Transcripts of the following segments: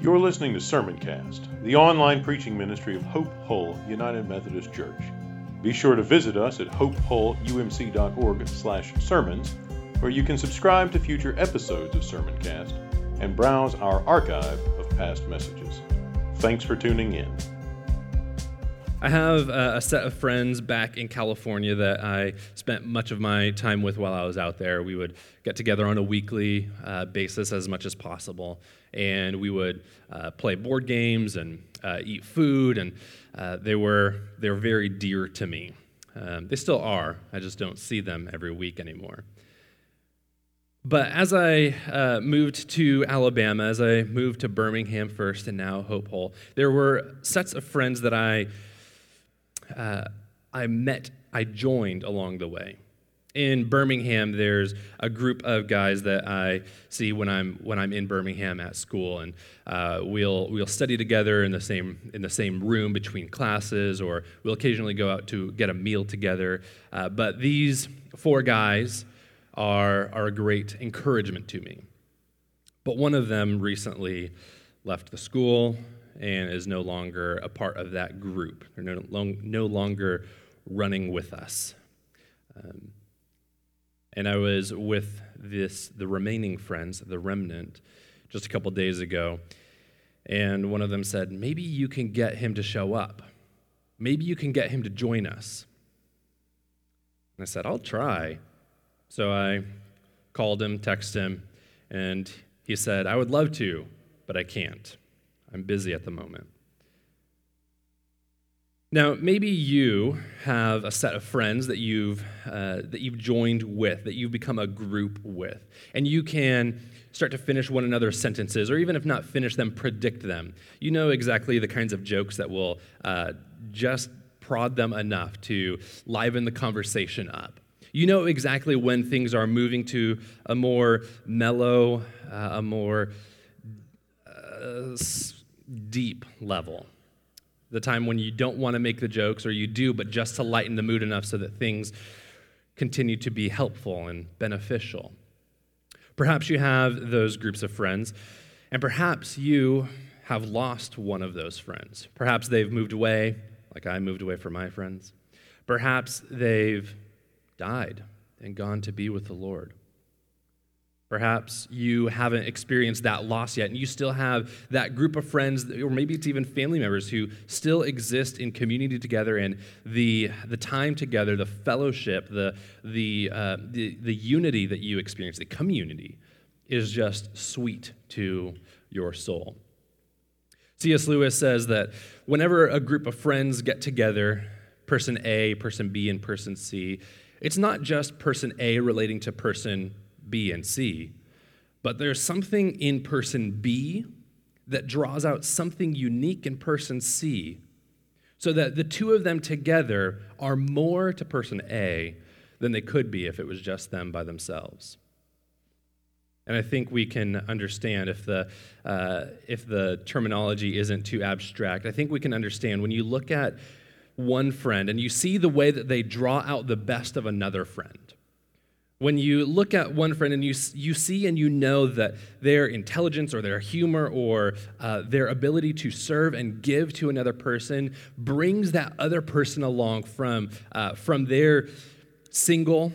You're listening to Sermoncast, the online preaching ministry of Hope Hull United Methodist Church. Be sure to visit us at hopehullumc.org/sermons, where you can subscribe to future episodes of Sermoncast and browse our archive of past messages. Thanks for tuning in. I have a set of friends back in California that I spent much of my time with while I was out there. We would get together on a weekly uh, basis as much as possible, and we would uh, play board games and uh, eat food, and uh, they were they were very dear to me. Um, they still are. I just don't see them every week anymore. But as I uh, moved to Alabama, as I moved to Birmingham first and now Hope Hull, there were sets of friends that I uh, I met, I joined along the way. In Birmingham, there's a group of guys that I see when I'm when I'm in Birmingham at school, and uh, we'll we'll study together in the same in the same room between classes, or we'll occasionally go out to get a meal together. Uh, but these four guys are are a great encouragement to me. But one of them recently left the school and is no longer a part of that group. They're no, long, no longer running with us. Um, and I was with this, the remaining friends, the remnant, just a couple days ago, and one of them said, Maybe you can get him to show up. Maybe you can get him to join us. And I said, I'll try. So I called him, texted him, and he said, I would love to, but I can't. I'm busy at the moment. Now, maybe you have a set of friends that you've, uh, that you've joined with, that you've become a group with, and you can start to finish one another's sentences, or even if not finish them, predict them. You know exactly the kinds of jokes that will uh, just prod them enough to liven the conversation up. You know exactly when things are moving to a more mellow, uh, a more uh, deep level. The time when you don't want to make the jokes, or you do, but just to lighten the mood enough so that things continue to be helpful and beneficial. Perhaps you have those groups of friends, and perhaps you have lost one of those friends. Perhaps they've moved away, like I moved away from my friends. Perhaps they've died and gone to be with the Lord. Perhaps you haven't experienced that loss yet, and you still have that group of friends, or maybe it's even family members who still exist in community together, and the, the time together, the fellowship, the, the, uh, the, the unity that you experience, the community, is just sweet to your soul. C.S. Lewis says that whenever a group of friends get together, person A, person B, and person C, it's not just person A relating to person B, and C. But there's something in person B that draws out something unique in person C, so that the two of them together are more to person A than they could be if it was just them by themselves. And I think we can understand if the, uh, if the terminology isn't too abstract. I think we can understand when you look at one friend and you see the way that they draw out the best of another friend. When you look at one friend and you, you see and you know that their intelligence or their humor or uh, their ability to serve and give to another person brings that other person along from, uh, from their single,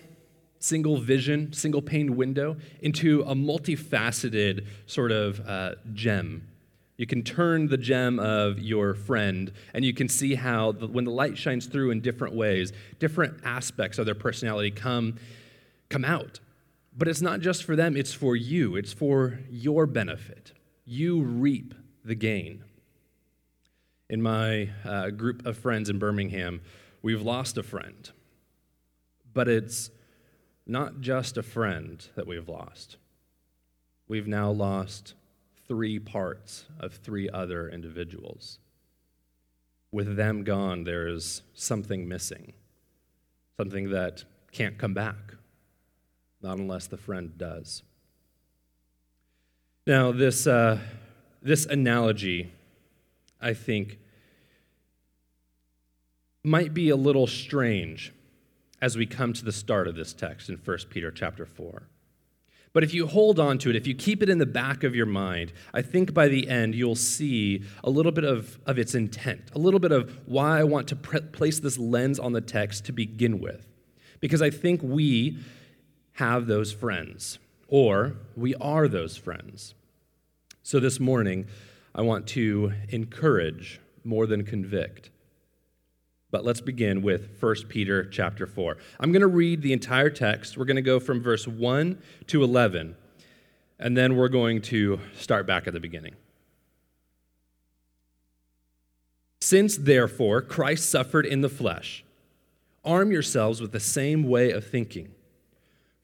single vision, single pane window into a multifaceted sort of uh, gem. You can turn the gem of your friend, and you can see how the, when the light shines through in different ways, different aspects of their personality come come out. But it's not just for them, it's for you, it's for your benefit. You reap the gain. In my uh, group of friends in Birmingham, we've lost a friend. But it's not just a friend that we've lost. We've now lost three parts of three other individuals. With them gone, there is something missing, something that can't come back not unless the friend does. Now, this, uh, this analogy, I think, might be a little strange as we come to the start of this text in 1 Peter chapter 4. But if you hold on to it, if you keep it in the back of your mind, I think by the end you'll see a little bit of, of its intent, a little bit of why I want to pre- place this lens on the text to begin with. Because I think we have those friends, or we are those friends. So this morning, I want to encourage more than convict. But let's begin with 1 Peter chapter 4. I'm going to read the entire text. We're going to go from verse 1 to 11, and then we're going to start back at the beginning. Since, therefore, Christ suffered in the flesh, arm yourselves with the same way of thinking.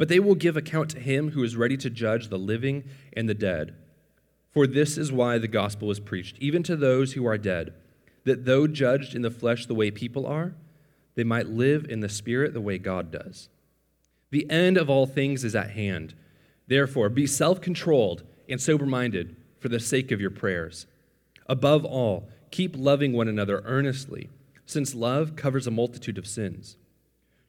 But they will give account to him who is ready to judge the living and the dead. For this is why the gospel is preached, even to those who are dead, that though judged in the flesh the way people are, they might live in the spirit the way God does. The end of all things is at hand. Therefore, be self controlled and sober minded for the sake of your prayers. Above all, keep loving one another earnestly, since love covers a multitude of sins.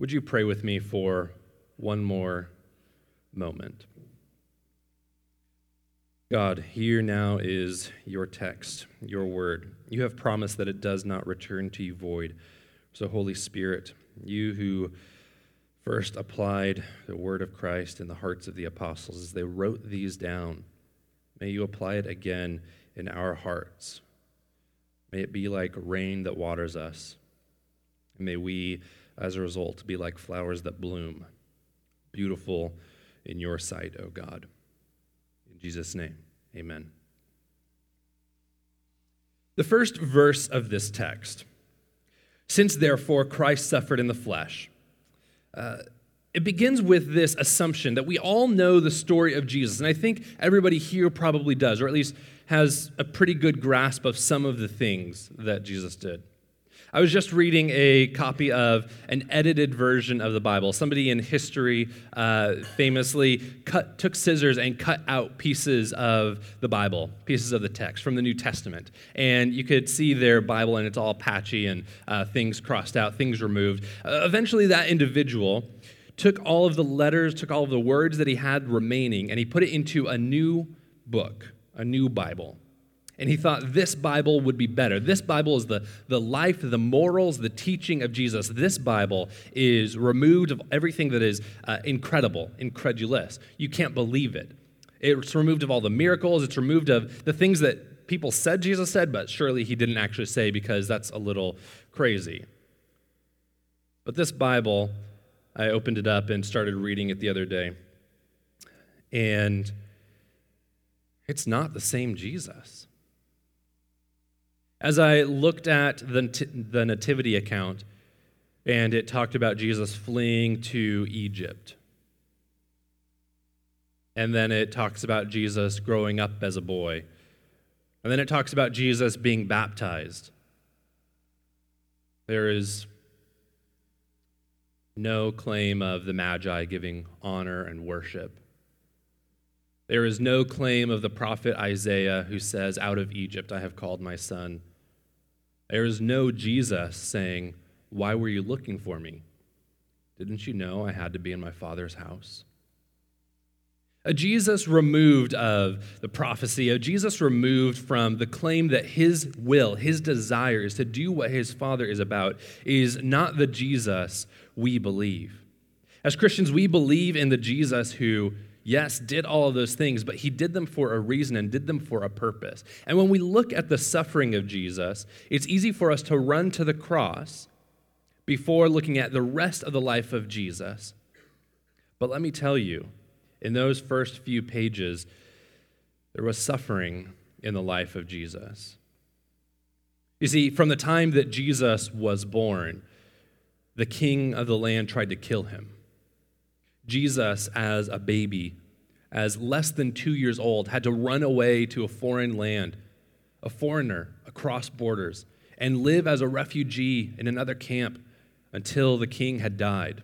Would you pray with me for one more moment? God, here now is your text, your word. You have promised that it does not return to you void. So, Holy Spirit, you who first applied the word of Christ in the hearts of the apostles as they wrote these down, may you apply it again in our hearts. May it be like rain that waters us. May we, as a result, be like flowers that bloom, beautiful in your sight, O God. In Jesus' name, amen. The first verse of this text Since therefore Christ suffered in the flesh, uh, it begins with this assumption that we all know the story of Jesus. And I think everybody here probably does, or at least has a pretty good grasp of some of the things that Jesus did. I was just reading a copy of an edited version of the Bible. Somebody in history uh, famously cut, took scissors and cut out pieces of the Bible, pieces of the text from the New Testament. And you could see their Bible, and it's all patchy and uh, things crossed out, things removed. Uh, eventually, that individual took all of the letters, took all of the words that he had remaining, and he put it into a new book, a new Bible and he thought this Bible would be better. This Bible is the, the life, the morals, the teaching of Jesus. This Bible is removed of everything that is uh, incredible, incredulous. You can't believe it. It's removed of all the miracles, it's removed of the things that people said Jesus said, but surely he didn't actually say because that's a little crazy. But this Bible, I opened it up and started reading it the other day. And it's not the same Jesus. As I looked at the, the nativity account, and it talked about Jesus fleeing to Egypt. And then it talks about Jesus growing up as a boy. And then it talks about Jesus being baptized. There is no claim of the Magi giving honor and worship. There is no claim of the prophet Isaiah who says, Out of Egypt I have called my son. There is no Jesus saying, Why were you looking for me? Didn't you know I had to be in my Father's house? A Jesus removed of the prophecy, a Jesus removed from the claim that his will, his desire is to do what his Father is about, is not the Jesus we believe. As Christians, we believe in the Jesus who yes, did all of those things, but he did them for a reason and did them for a purpose. And when we look at the suffering of Jesus, it's easy for us to run to the cross before looking at the rest of the life of Jesus. But let me tell you, in those first few pages, there was suffering in the life of Jesus. You see, from the time that Jesus was born, the king of the land tried to kill him. Jesus, as a baby, as less than two years old, had to run away to a foreign land, a foreigner across borders, and live as a refugee in another camp until the king had died.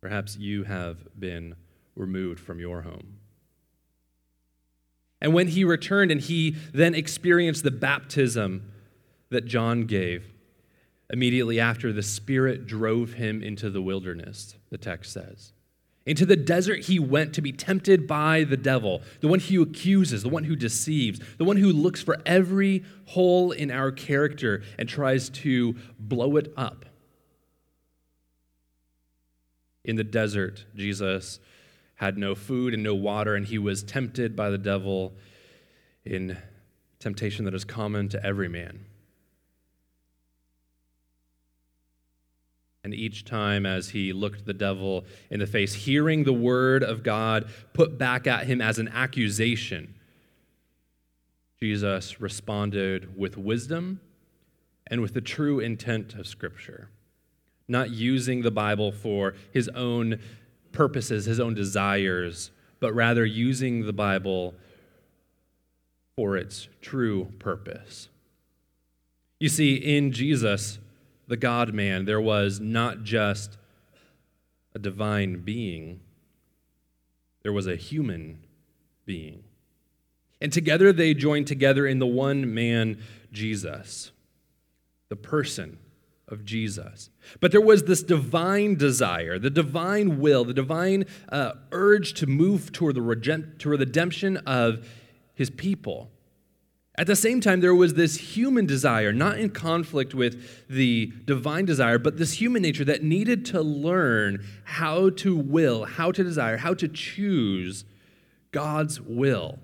Perhaps you have been removed from your home. And when he returned and he then experienced the baptism that John gave, immediately after, the Spirit drove him into the wilderness, the text says. Into the desert he went to be tempted by the devil, the one who accuses, the one who deceives, the one who looks for every hole in our character and tries to blow it up. In the desert, Jesus had no food and no water, and he was tempted by the devil in temptation that is common to every man. And each time as he looked the devil in the face, hearing the word of God put back at him as an accusation, Jesus responded with wisdom and with the true intent of Scripture, not using the Bible for his own purposes, his own desires, but rather using the Bible for its true purpose. You see, in Jesus, the God man, there was not just a divine being, there was a human being. And together they joined together in the one man, Jesus, the person of Jesus. But there was this divine desire, the divine will, the divine uh, urge to move toward the, regen- toward the redemption of his people. At the same time, there was this human desire, not in conflict with the divine desire, but this human nature that needed to learn how to will, how to desire, how to choose God's will.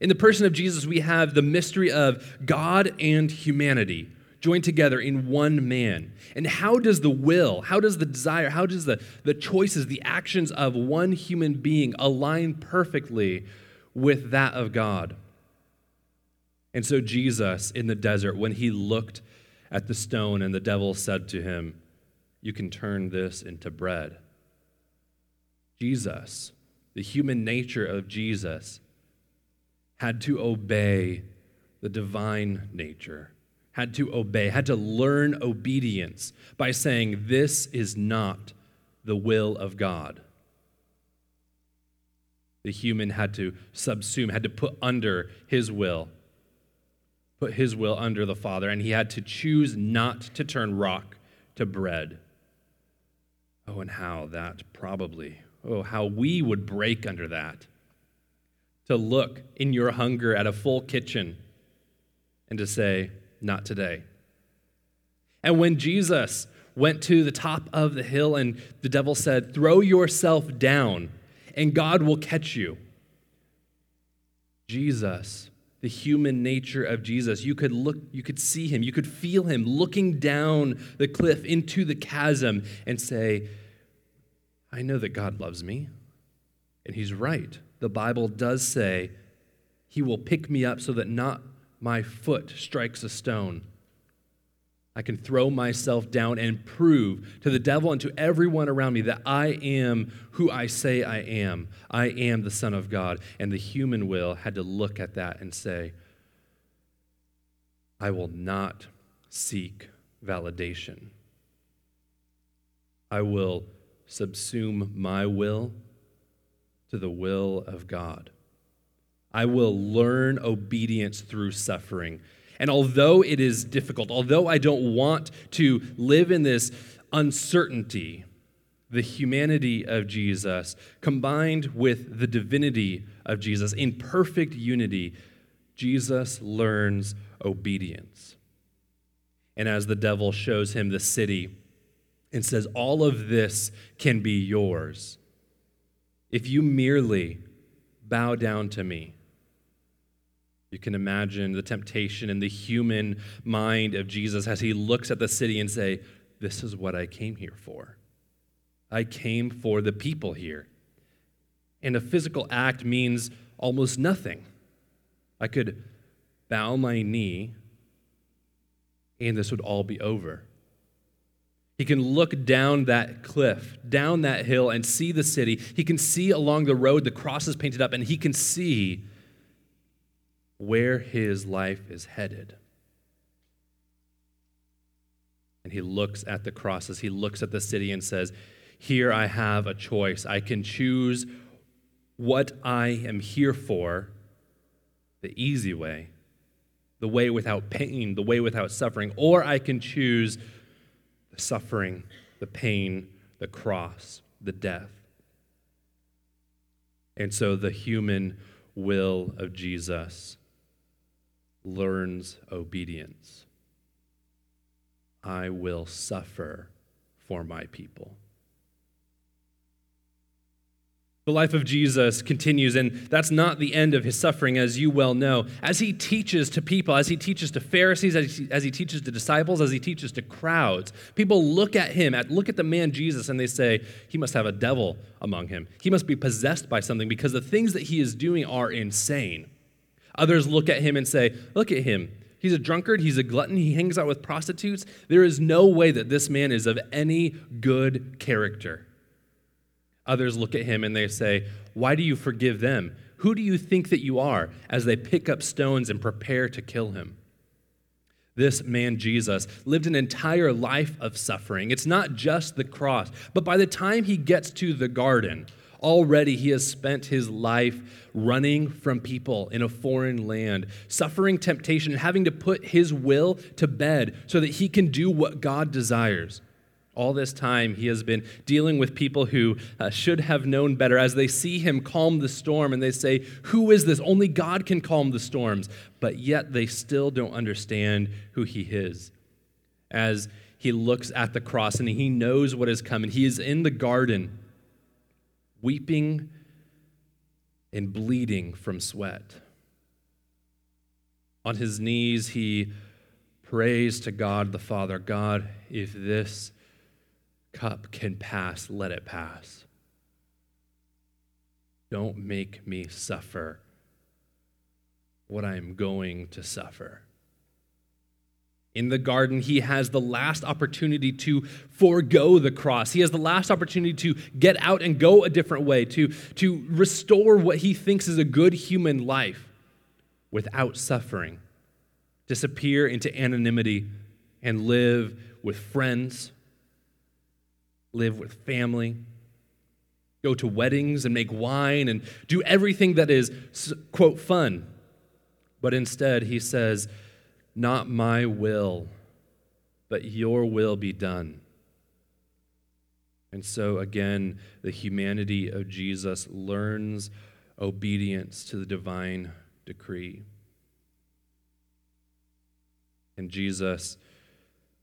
In the person of Jesus, we have the mystery of God and humanity joined together in one man. And how does the will, how does the desire, how does the, the choices, the actions of one human being align perfectly with that of God? And so, Jesus in the desert, when he looked at the stone and the devil said to him, You can turn this into bread. Jesus, the human nature of Jesus, had to obey the divine nature, had to obey, had to learn obedience by saying, This is not the will of God. The human had to subsume, had to put under his will put his will under the Father, and he had to choose not to turn rock to bread. Oh, and how that probably, oh, how we would break under that. To look in your hunger at a full kitchen and to say, not today. And when Jesus went to the top of the hill and the devil said, Throw yourself down and God will catch you. Jesus the human nature of Jesus. You could look, you could see him, you could feel him looking down the cliff into the chasm and say, I know that God loves me. And he's right. The Bible does say, He will pick me up so that not my foot strikes a stone. I can throw myself down and prove to the devil and to everyone around me that I am who I say I am. I am the Son of God. And the human will had to look at that and say, I will not seek validation. I will subsume my will to the will of God. I will learn obedience through suffering. And although it is difficult, although I don't want to live in this uncertainty, the humanity of Jesus combined with the divinity of Jesus in perfect unity, Jesus learns obedience. And as the devil shows him the city and says, All of this can be yours if you merely bow down to me. You can imagine the temptation in the human mind of Jesus as he looks at the city and say, "This is what I came here for. I came for the people here." And a physical act means almost nothing. I could bow my knee and this would all be over. He can look down that cliff, down that hill, and see the city. He can see along the road the crosses painted up, and he can see where his life is headed. And he looks at the crosses, he looks at the city, and says, Here I have a choice. I can choose what I am here for, the easy way, the way without pain, the way without suffering, or I can choose the suffering, the pain, the cross, the death. And so the human will of Jesus learns obedience. I will suffer for my people. The life of Jesus continues, and that's not the end of his suffering, as you well know. As he teaches to people, as he teaches to Pharisees, as he, as he teaches to disciples, as he teaches to crowds, people look at him, at, look at the man Jesus, and they say, He must have a devil among him. He must be possessed by something because the things that he is doing are insane. Others look at him and say, Look at him. He's a drunkard. He's a glutton. He hangs out with prostitutes. There is no way that this man is of any good character. Others look at him and they say, Why do you forgive them? Who do you think that you are? As they pick up stones and prepare to kill him. This man, Jesus, lived an entire life of suffering. It's not just the cross, but by the time he gets to the garden, already he has spent his life running from people in a foreign land, suffering temptation, and having to put his will to bed so that he can do what God desires. All this time, he has been dealing with people who uh, should have known better as they see him calm the storm and they say, Who is this? Only God can calm the storms. But yet they still don't understand who he is. As he looks at the cross and he knows what is coming, he is in the garden, weeping and bleeding from sweat. On his knees, he prays to God the Father God, if this cup can pass, let it pass. Don't make me suffer what I am going to suffer. In the garden, he has the last opportunity to forego the cross. He has the last opportunity to get out and go a different way, to, to restore what he thinks is a good human life without suffering, disappear into anonymity, and live with friends live with family, go to weddings and make wine and do everything that is, quote, fun. But instead, he says, Not my will, but your will be done. And so, again, the humanity of Jesus learns obedience to the divine decree. And Jesus,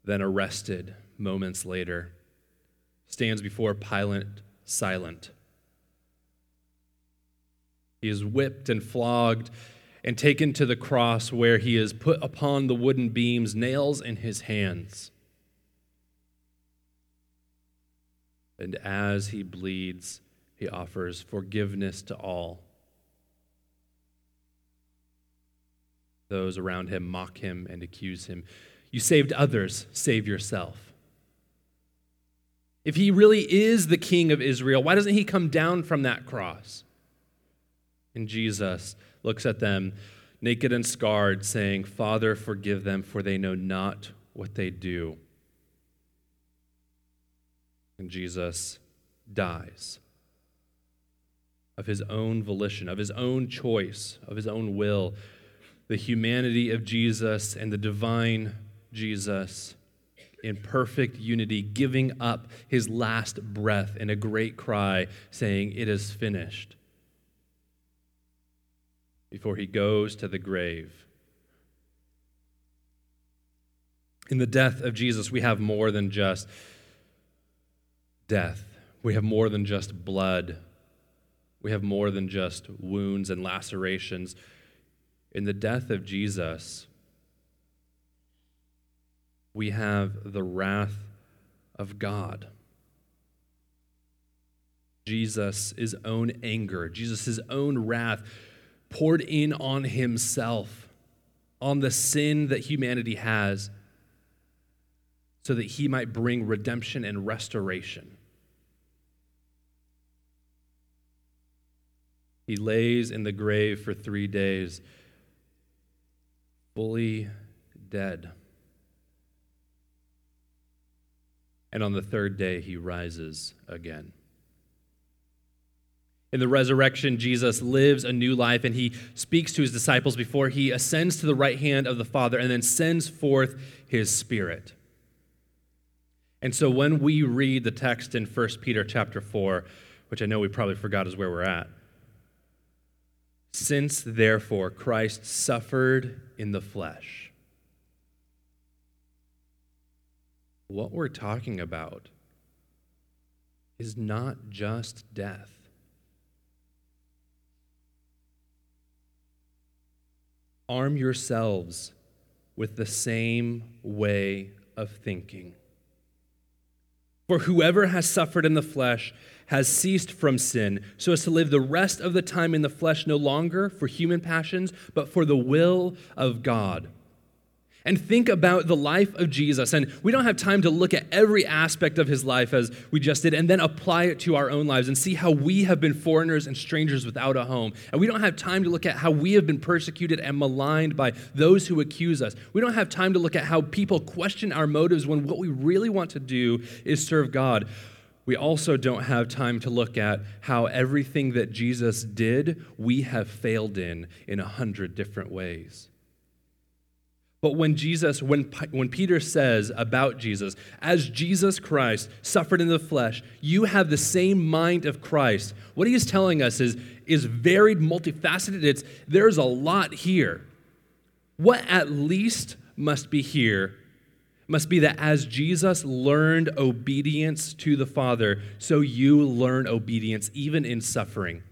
then arrested moments later, stands before Pilate silent. He is whipped and flogged and taken to the cross where he is put upon the wooden beams, nails in his hands. And as he bleeds, he offers forgiveness to all. Those around him mock him and accuse him. You saved others, save yourself. If he really is the king of Israel, why doesn't he come down from that cross? And Jesus looks at them, naked and scarred, saying, Father, forgive them, for they know not what they do. And Jesus dies of his own volition, of his own choice, of his own will. The humanity of Jesus and the divine Jesus in perfect unity, giving up his last breath in a great cry, saying, It is finished, before he goes to the grave. In the death of Jesus, we have more than just death. We have more than just blood. We have more than just wounds and lacerations. In the death of Jesus, we have the wrath of God. Jesus' own anger, Jesus' own wrath poured in on himself, on the sin that humanity has, so that he might bring redemption and restoration. He lays in the grave for three days, fully dead. And on the third day, he rises again. In the resurrection, Jesus lives a new life and he speaks to his disciples before he ascends to the right hand of the Father and then sends forth his Spirit. And so when we read the text in 1 Peter chapter 4, which I know we probably forgot is where we're at, since therefore Christ suffered in the flesh, what we're talking about is not just death. Arm yourselves with the same way of thinking. For whoever has suffered in the flesh has ceased from sin, so as to live the rest of the time in the flesh no longer for human passions, but for the will of God and think about the life of Jesus. And we don't have time to look at every aspect of his life as we just did and then apply it to our own lives and see how we have been foreigners and strangers without a home. And we don't have time to look at how we have been persecuted and maligned by those who accuse us. We don't have time to look at how people question our motives when what we really want to do is serve God. We also don't have time to look at how everything that Jesus did, we have failed in in a hundred different ways. But when Jesus, when, when Peter says about Jesus, as Jesus Christ suffered in the flesh, you have the same mind of Christ, what he is telling us is, is varied, multifaceted. It's, there's a lot here. What at least must be here must be that as Jesus learned obedience to the Father, so you learn obedience even in suffering.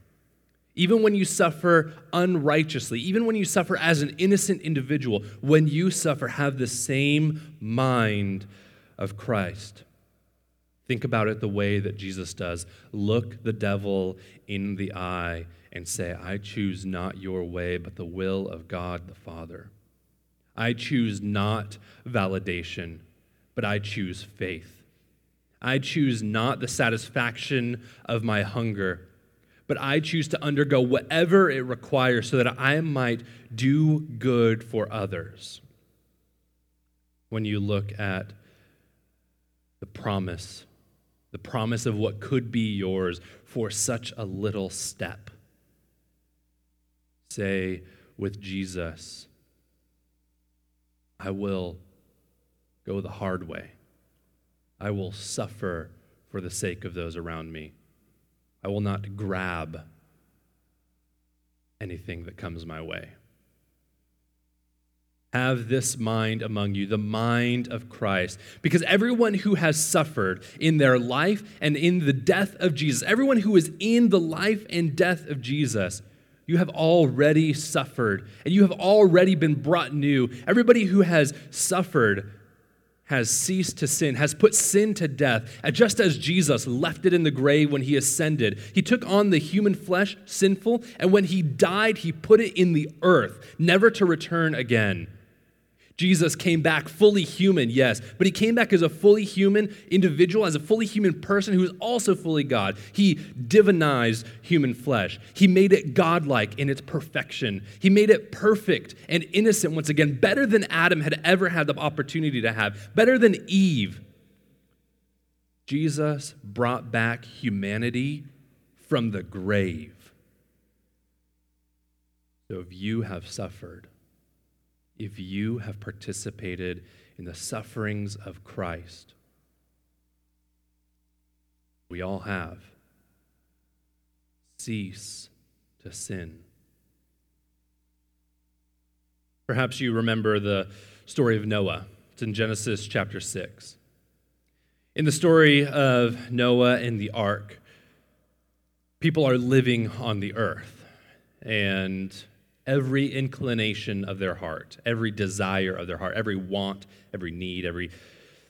Even when you suffer unrighteously, even when you suffer as an innocent individual, when you suffer, have the same mind of Christ. Think about it the way that Jesus does. Look the devil in the eye and say, I choose not your way, but the will of God the Father. I choose not validation, but I choose faith. I choose not the satisfaction of my hunger but I choose to undergo whatever it requires so that I might do good for others. When you look at the promise, the promise of what could be yours for such a little step, say with Jesus, I will go the hard way. I will suffer for the sake of those around me. I will not grab anything that comes my way. Have this mind among you, the mind of Christ. Because everyone who has suffered in their life and in the death of Jesus, everyone who is in the life and death of Jesus, you have already suffered and you have already been brought new. Everybody who has suffered has ceased to sin, has put sin to death, just as Jesus left it in the grave when he ascended. He took on the human flesh, sinful, and when he died, he put it in the earth, never to return again. Jesus came back fully human, yes, but he came back as a fully human individual, as a fully human person who is also fully God. He divinized human flesh. He made it godlike in its perfection. He made it perfect and innocent once again, better than Adam had ever had the opportunity to have, better than Eve. Jesus brought back humanity from the grave. So if you have suffered, if you have participated in the sufferings of Christ. We all have. Cease to sin. Perhaps you remember the story of Noah. It's in Genesis chapter 6. In the story of Noah and the ark, people are living on the earth, and every inclination of their heart, every desire of their heart, every want, every need, every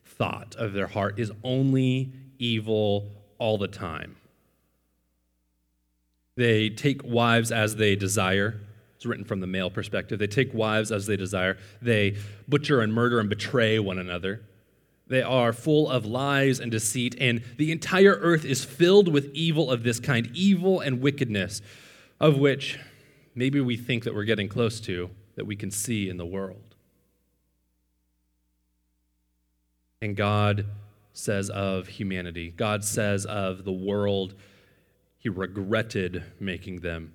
thought of their heart is only evil all the time. They take wives as they desire. It's written from the male perspective. They take wives as they desire. They butcher and murder and betray one another. They are full of lies and deceit, and the entire earth is filled with evil of this kind evil and wickedness, of which maybe we think that we're getting close to, that we can see in the world. And God says of humanity, God says of the world, He regretted making them.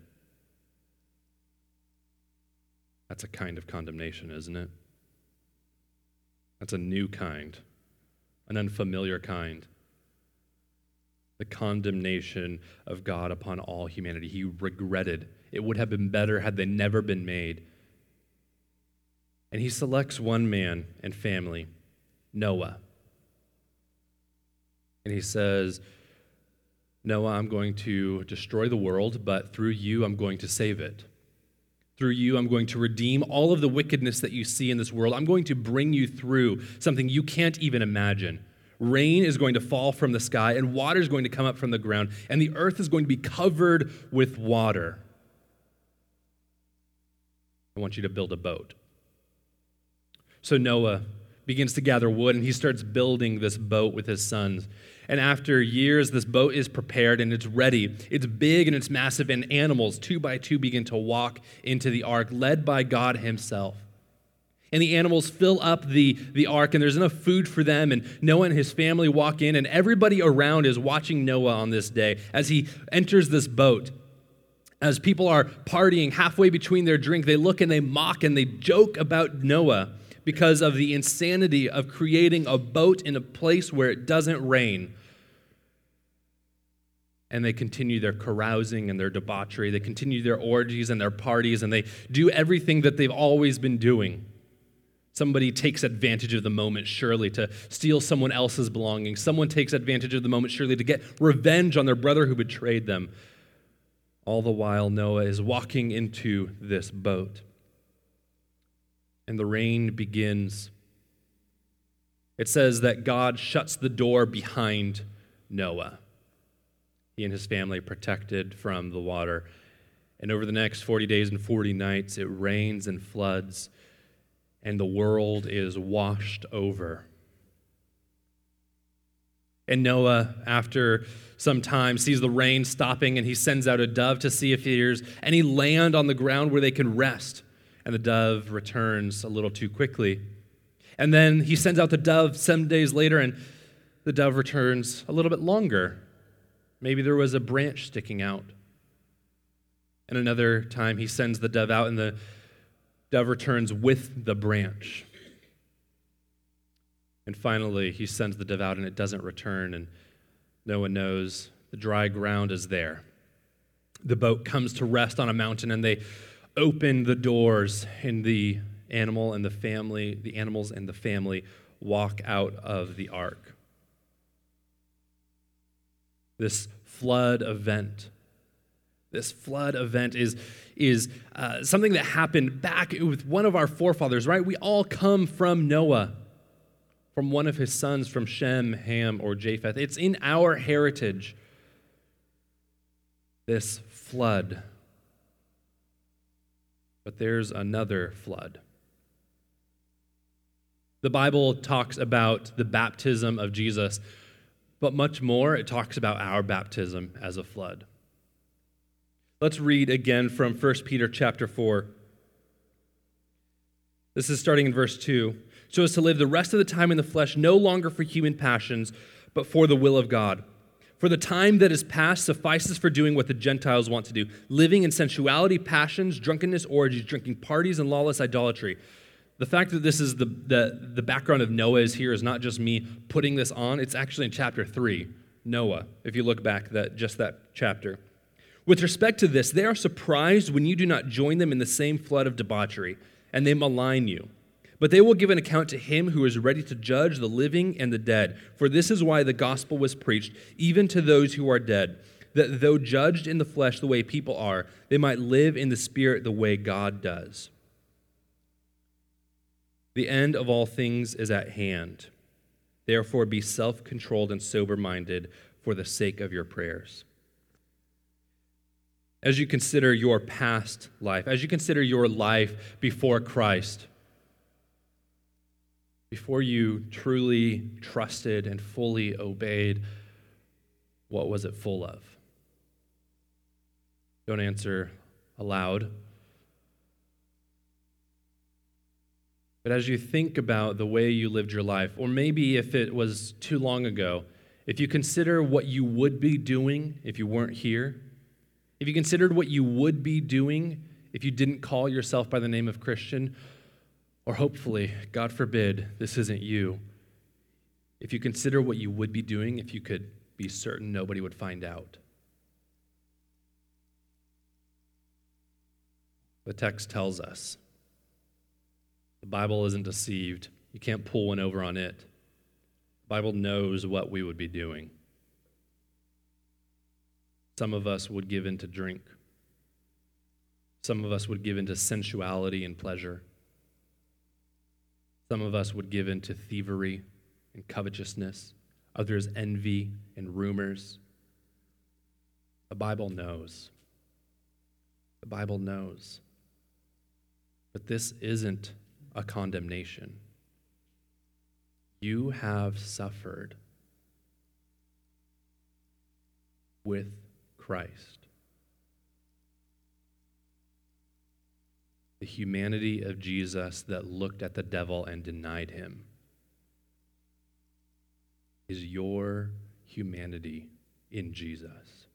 That's a kind of condemnation, isn't it? That's a new kind an unfamiliar kind. The condemnation of God upon all humanity. He regretted. It would have been better had they never been made. And he selects one man and family, Noah. And he says, Noah, I'm going to destroy the world, but through you, I'm going to save it. Through you, I'm going to redeem all of the wickedness that you see in this world. I'm going to bring you through something you can't even imagine. Rain is going to fall from the sky, and water is going to come up from the ground, and the earth is going to be covered with water. I want you to build a boat. So Noah begins to gather wood, and he starts building this boat with his sons. And after years, this boat is prepared and it's ready. It's big and it's massive, and animals, two by two, begin to walk into the ark, led by God Himself. And the animals fill up the, the ark, and there's enough food for them. And Noah and his family walk in, and everybody around is watching Noah on this day as he enters this boat. As people are partying halfway between their drink, they look and they mock and they joke about Noah because of the insanity of creating a boat in a place where it doesn't rain and they continue their carousing and their debauchery. They continue their orgies and their parties, and they do everything that they've always been doing. Somebody takes advantage of the moment, surely, to steal someone else's belongings. Someone takes advantage of the moment, surely, to get revenge on their brother who betrayed them. All the while, Noah is walking into this boat. And the rain begins. It says that God shuts the door behind Noah he and his family protected from the water. And over the next 40 days and 40 nights, it rains and floods, and the world is washed over. And Noah, after some time, sees the rain stopping, and he sends out a dove to see if there's any land on the ground where they can rest. And the dove returns a little too quickly. And then he sends out the dove seven days later, and the dove returns a little bit longer. Maybe there was a branch sticking out. And another time, he sends the dove out, and the dove returns with the branch. And finally, he sends the dove out, and it doesn't return, and no one knows the dry ground is there. The boat comes to rest on a mountain, and they open the doors, and the animal and the family, the animals and the family walk out of the ark this flood event. This flood event is, is uh, something that happened back with one of our forefathers, right? We all come from Noah, from one of his sons, from Shem, Ham, or Japheth. It's in our heritage, this flood. But there's another flood. The Bible talks about the baptism of Jesus but much more, it talks about our baptism as a flood. Let's read again from 1 Peter chapter 4. This is starting in verse 2. So as to live the rest of the time in the flesh, no longer for human passions, but for the will of God. For the time that is past suffices for doing what the Gentiles want to do, living in sensuality, passions, drunkenness, orgies, drinking parties, and lawless idolatry. The fact that this is the, the, the background of Noah is here is not just me putting this on, it's actually in chapter 3, Noah, if you look back that just that chapter. With respect to this, they are surprised when you do not join them in the same flood of debauchery, and they malign you. But they will give an account to him who is ready to judge the living and the dead. For this is why the gospel was preached, even to those who are dead, that though judged in the flesh the way people are, they might live in the spirit the way God does. The end of all things is at hand. Therefore, be self controlled and sober minded for the sake of your prayers. As you consider your past life, as you consider your life before Christ, before you truly trusted and fully obeyed, what was it full of? Don't answer aloud. But as you think about the way you lived your life, or maybe if it was too long ago, if you consider what you would be doing if you weren't here, if you considered what you would be doing if you didn't call yourself by the name of Christian, or hopefully, God forbid, this isn't you, if you consider what you would be doing if you could be certain nobody would find out. The text tells us the Bible isn't deceived. You can't pull one over on it. The Bible knows what we would be doing. Some of us would give in to drink. Some of us would give in to sensuality and pleasure. Some of us would give in to thievery and covetousness. Others, envy and rumors. The Bible knows. The Bible knows. But this isn't a condemnation. You have suffered with Christ. The humanity of Jesus that looked at the devil and denied him is your humanity in Jesus.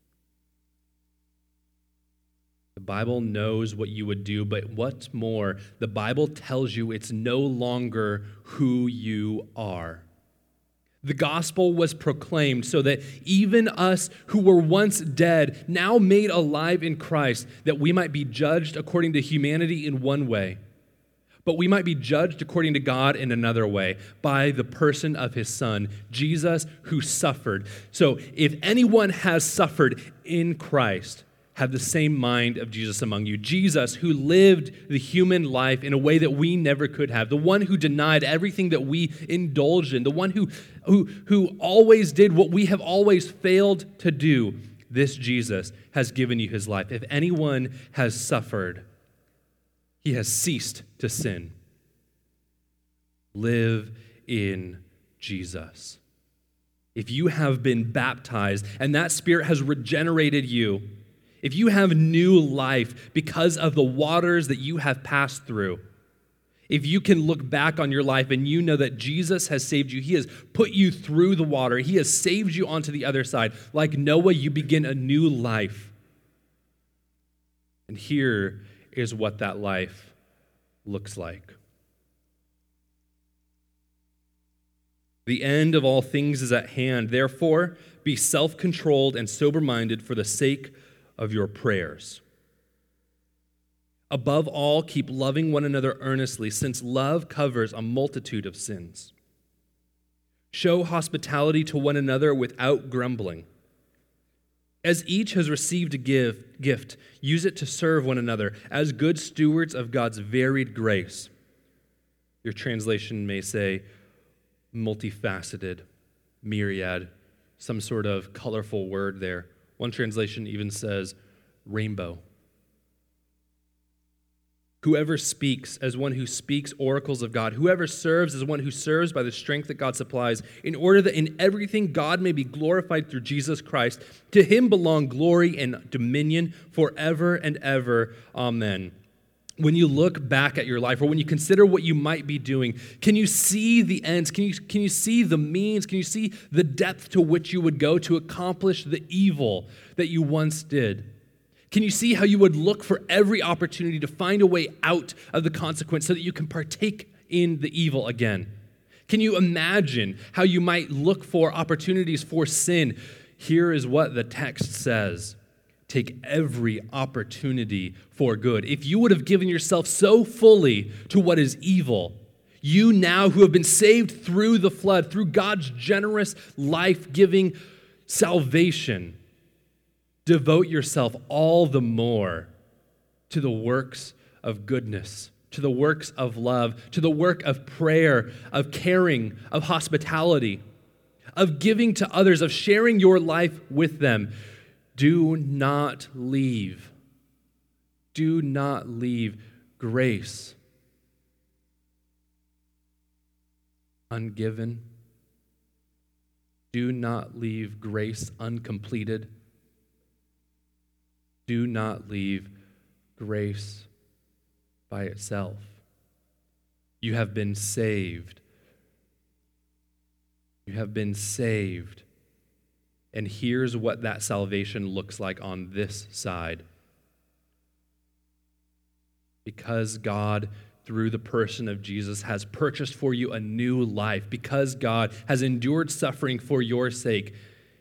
The Bible knows what you would do, but what's more, the Bible tells you it's no longer who you are. The gospel was proclaimed so that even us who were once dead, now made alive in Christ, that we might be judged according to humanity in one way, but we might be judged according to God in another way by the person of his Son, Jesus, who suffered. So if anyone has suffered in Christ, have the same mind of Jesus among you. Jesus, who lived the human life in a way that we never could have, the one who denied everything that we indulged in, the one who, who, who always did what we have always failed to do. This Jesus has given you his life. If anyone has suffered, he has ceased to sin. Live in Jesus. If you have been baptized and that spirit has regenerated you, if you have new life because of the waters that you have passed through, if you can look back on your life and you know that Jesus has saved you, He has put you through the water, He has saved you onto the other side, like Noah, you begin a new life. And here is what that life looks like. The end of all things is at hand. Therefore, be self controlled and sober minded for the sake of your prayers. Above all, keep loving one another earnestly, since love covers a multitude of sins. Show hospitality to one another without grumbling. As each has received a give, gift, use it to serve one another as good stewards of God's varied grace. Your translation may say multifaceted, myriad, some sort of colorful word there. One translation even says rainbow. Whoever speaks as one who speaks oracles of God, whoever serves as one who serves by the strength that God supplies, in order that in everything God may be glorified through Jesus Christ. To him belong glory and dominion forever and ever. Amen when you look back at your life or when you consider what you might be doing, can you see the ends? Can you, can you see the means? Can you see the depth to which you would go to accomplish the evil that you once did? Can you see how you would look for every opportunity to find a way out of the consequence so that you can partake in the evil again? Can you imagine how you might look for opportunities for sin? Here is what the text says take every opportunity for good. If you would have given yourself so fully to what is evil, You now who have been saved through the flood, through God's generous, life giving salvation, devote yourself all the more to the works of goodness, to the works of love, to the work of prayer, of caring, of hospitality, of giving to others, of sharing your life with them. Do not leave. Do not leave grace ungiven. Do not leave grace uncompleted. Do not leave grace by itself. You have been saved. You have been saved. And here's what that salvation looks like on this side. Because God, through the person of Jesus, has purchased for you a new life, because God has endured suffering for your sake,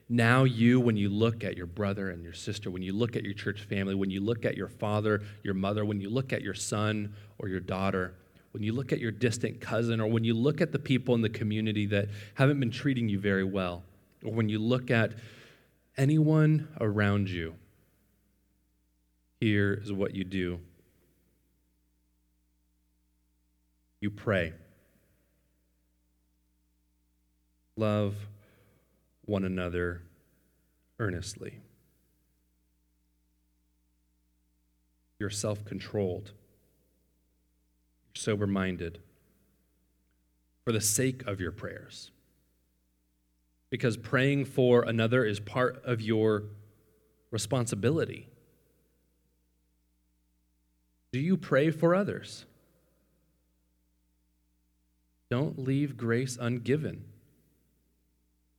now you, when you look at your brother and your sister, when you look at your church family, when you look at your father, your mother, when you look at your son or your daughter, when you look at your distant cousin, or when you look at the people in the community that haven't been treating you very well, or when you look at anyone around you, here is what you do you pray. Love one another earnestly. You're self controlled, you're sober minded for the sake of your prayers. Because praying for another is part of your responsibility. Do you pray for others? Don't leave grace ungiven.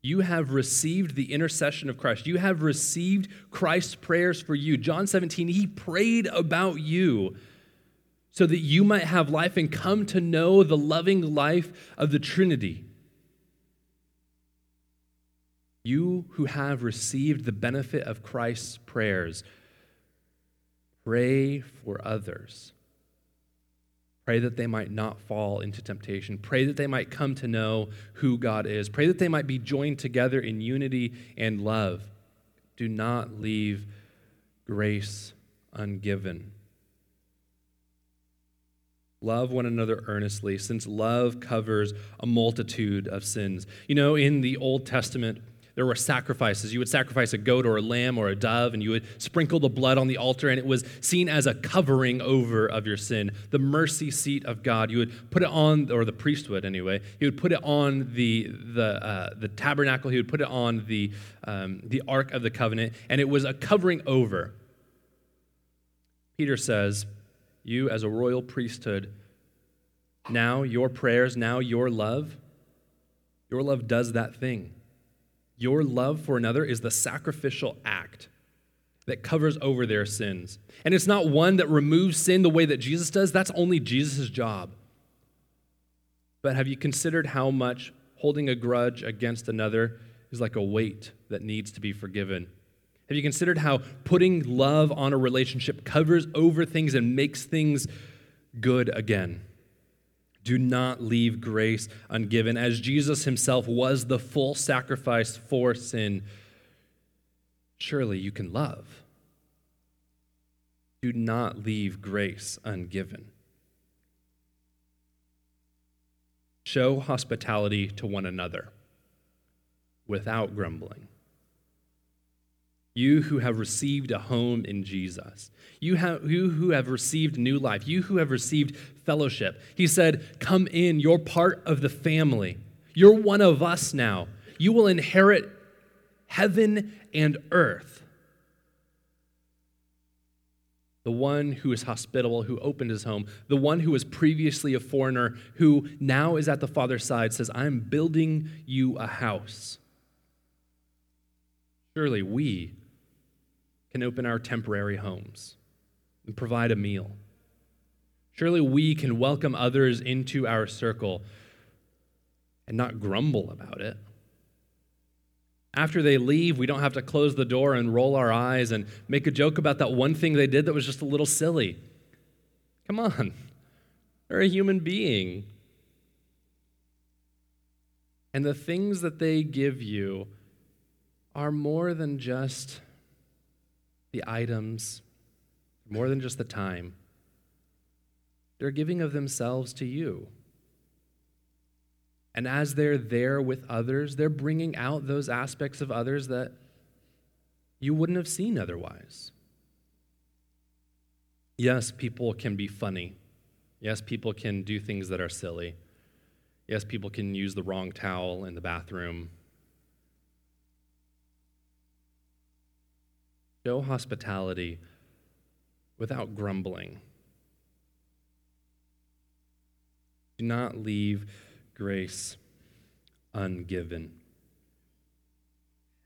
You have received the intercession of Christ. You have received Christ's prayers for you. John 17, he prayed about you so that you might have life and come to know the loving life of the Trinity. You who have received the benefit of Christ's prayers, pray for others. Pray that they might not fall into temptation. Pray that they might come to know who God is. Pray that they might be joined together in unity and love. Do not leave grace ungiven. Love one another earnestly, since love covers a multitude of sins. You know, in the Old Testament, there were sacrifices. You would sacrifice a goat or a lamb or a dove, and you would sprinkle the blood on the altar, and it was seen as a covering over of your sin. The mercy seat of God. You would put it on, or the priest would anyway. He would put it on the the uh, the tabernacle. He would put it on the um, the ark of the covenant, and it was a covering over. Peter says, "You as a royal priesthood." Now, your prayers, now your love, your love does that thing. Your love for another is the sacrificial act that covers over their sins. And it's not one that removes sin the way that Jesus does, that's only Jesus' job. But have you considered how much holding a grudge against another is like a weight that needs to be forgiven? Have you considered how putting love on a relationship covers over things and makes things good again? Do not leave grace ungiven. As Jesus himself was the full sacrifice for sin, surely you can love. Do not leave grace ungiven. Show hospitality to one another without grumbling. You who have received a home in Jesus, you, have, you who have received new life, you who have received fellowship. He said, Come in, you're part of the family. You're one of us now. You will inherit heaven and earth. The one who is hospitable, who opened his home, the one who was previously a foreigner, who now is at the Father's side, says, I'm building you a house. Surely we can open our temporary homes and provide a meal. Surely we can welcome others into our circle and not grumble about it. After they leave, we don't have to close the door and roll our eyes and make a joke about that one thing they did that was just a little silly. Come on, they're a human being. And the things that they give you are more than just the items, more than just the time. They're giving of themselves to you. And as they're there with others, they're bringing out those aspects of others that you wouldn't have seen otherwise. Yes, people can be funny. Yes, people can do things that are silly. Yes, people can use the wrong towel in the bathroom. Show hospitality without grumbling. Do not leave grace ungiven.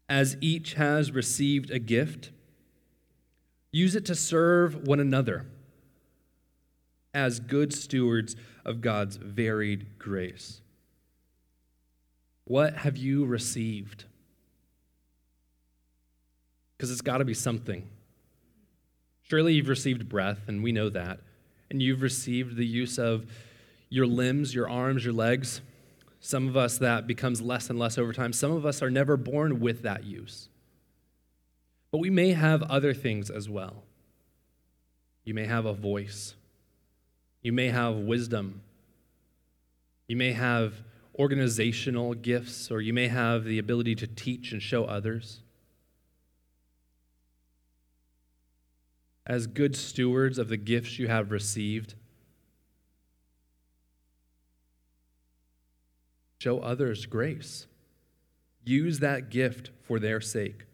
As each has received a gift, use it to serve one another as good stewards of God's varied grace. What have you received? Because it's got to be something. Surely you've received breath, and we know that. And you've received the use of your limbs, your arms, your legs. Some of us, that becomes less and less over time. Some of us are never born with that use. But we may have other things as well. You may have a voice. You may have wisdom. You may have organizational gifts, or you may have the ability to teach and show others. As good stewards of the gifts you have received, show others grace. Use that gift for their sake.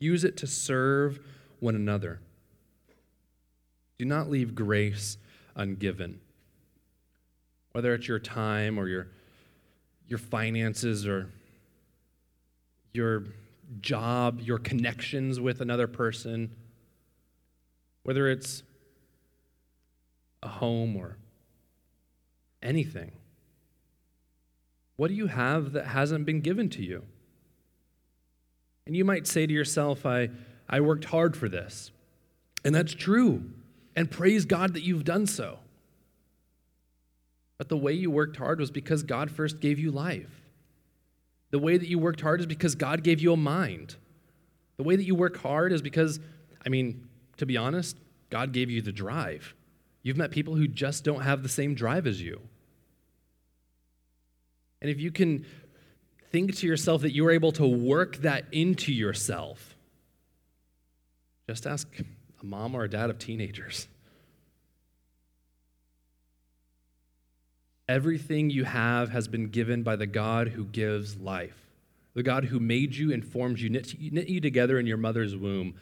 Use it to serve one another. Do not leave grace ungiven. Whether it's your time or your, your finances or your job, your connections with another person, whether it's a home or anything. What do you have that hasn't been given to you? And you might say to yourself, I, I worked hard for this. And that's true and praise God that you've done so. But the way you worked hard was because God first gave you life. The way that you worked hard is because God gave you a mind. The way that you work hard is because, I mean, to be honest, God gave you the drive. You've met people who just don't have the same drive as you. And if you can think to yourself that you are able to work that into yourself, just ask a mom or a dad of teenagers. Everything you have has been given by the God who gives life, the God who made you and formed you, knit, knit you together in your mother's womb.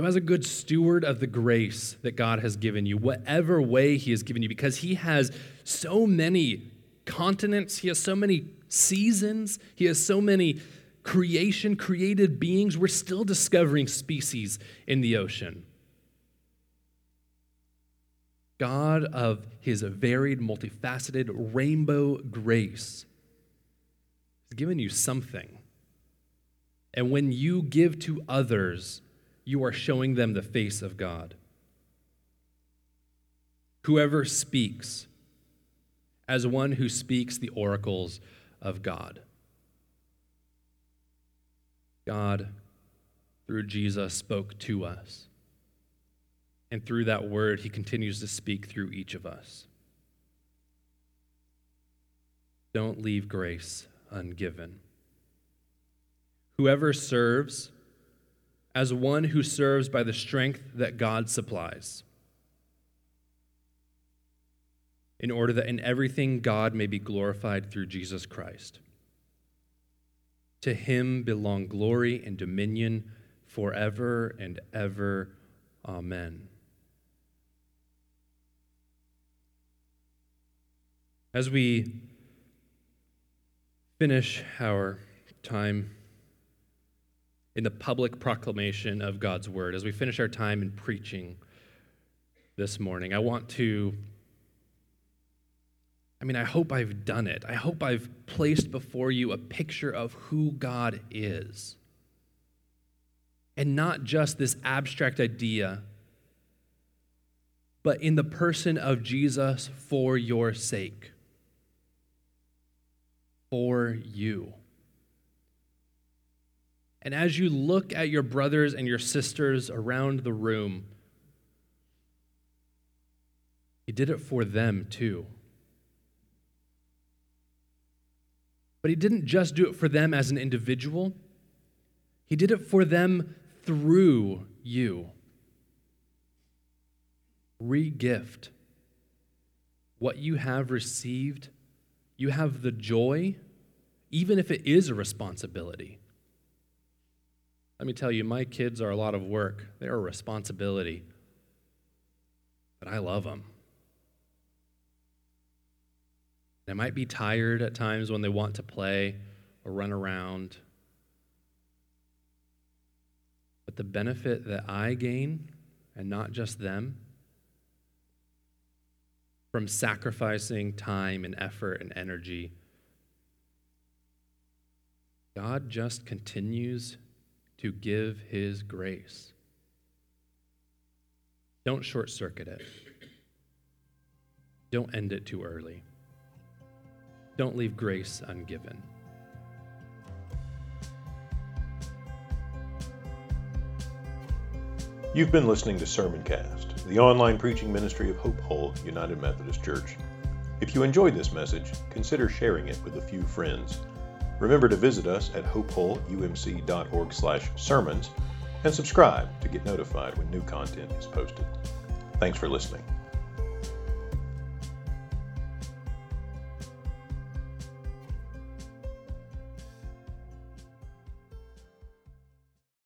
So, as a good steward of the grace that God has given you, whatever way He has given you, because He has so many continents, He has so many seasons, He has so many creation, created beings, we're still discovering species in the ocean. God of his varied, multifaceted, rainbow grace has given you something. And when you give to others, you are showing them the face of God. Whoever speaks, as one who speaks the oracles of God. God, through Jesus, spoke to us. And through that word, he continues to speak through each of us. Don't leave grace ungiven. Whoever serves, as one who serves by the strength that God supplies, in order that in everything God may be glorified through Jesus Christ. To him belong glory and dominion forever and ever. Amen. As we finish our time in the public proclamation of God's word, as we finish our time in preaching this morning, I want to I mean, I hope I've done it. I hope I've placed before you a picture of who God is. And not just this abstract idea, but in the person of Jesus for your sake. for you. And as you look at your brothers and your sisters around the room, He did it for them too. But He didn't just do it for them as an individual, He did it for them through you. Regift what you have received. You have the joy, even if it is a responsibility. Let me tell you, my kids are a lot of work. They're a responsibility. But I love them. They might be tired at times when they want to play or run around. But the benefit that I gain, and not just them, from sacrificing time and effort and energy, God just continues to give His grace. Don't short circuit it. Don't end it too early. Don't leave grace ungiven. You've been listening to Sermoncast, the online preaching ministry of Hope Hull United Methodist Church. If you enjoyed this message, consider sharing it with a few friends. Remember to visit us at hopehullumc.org/sermons and subscribe to get notified when new content is posted. Thanks for listening.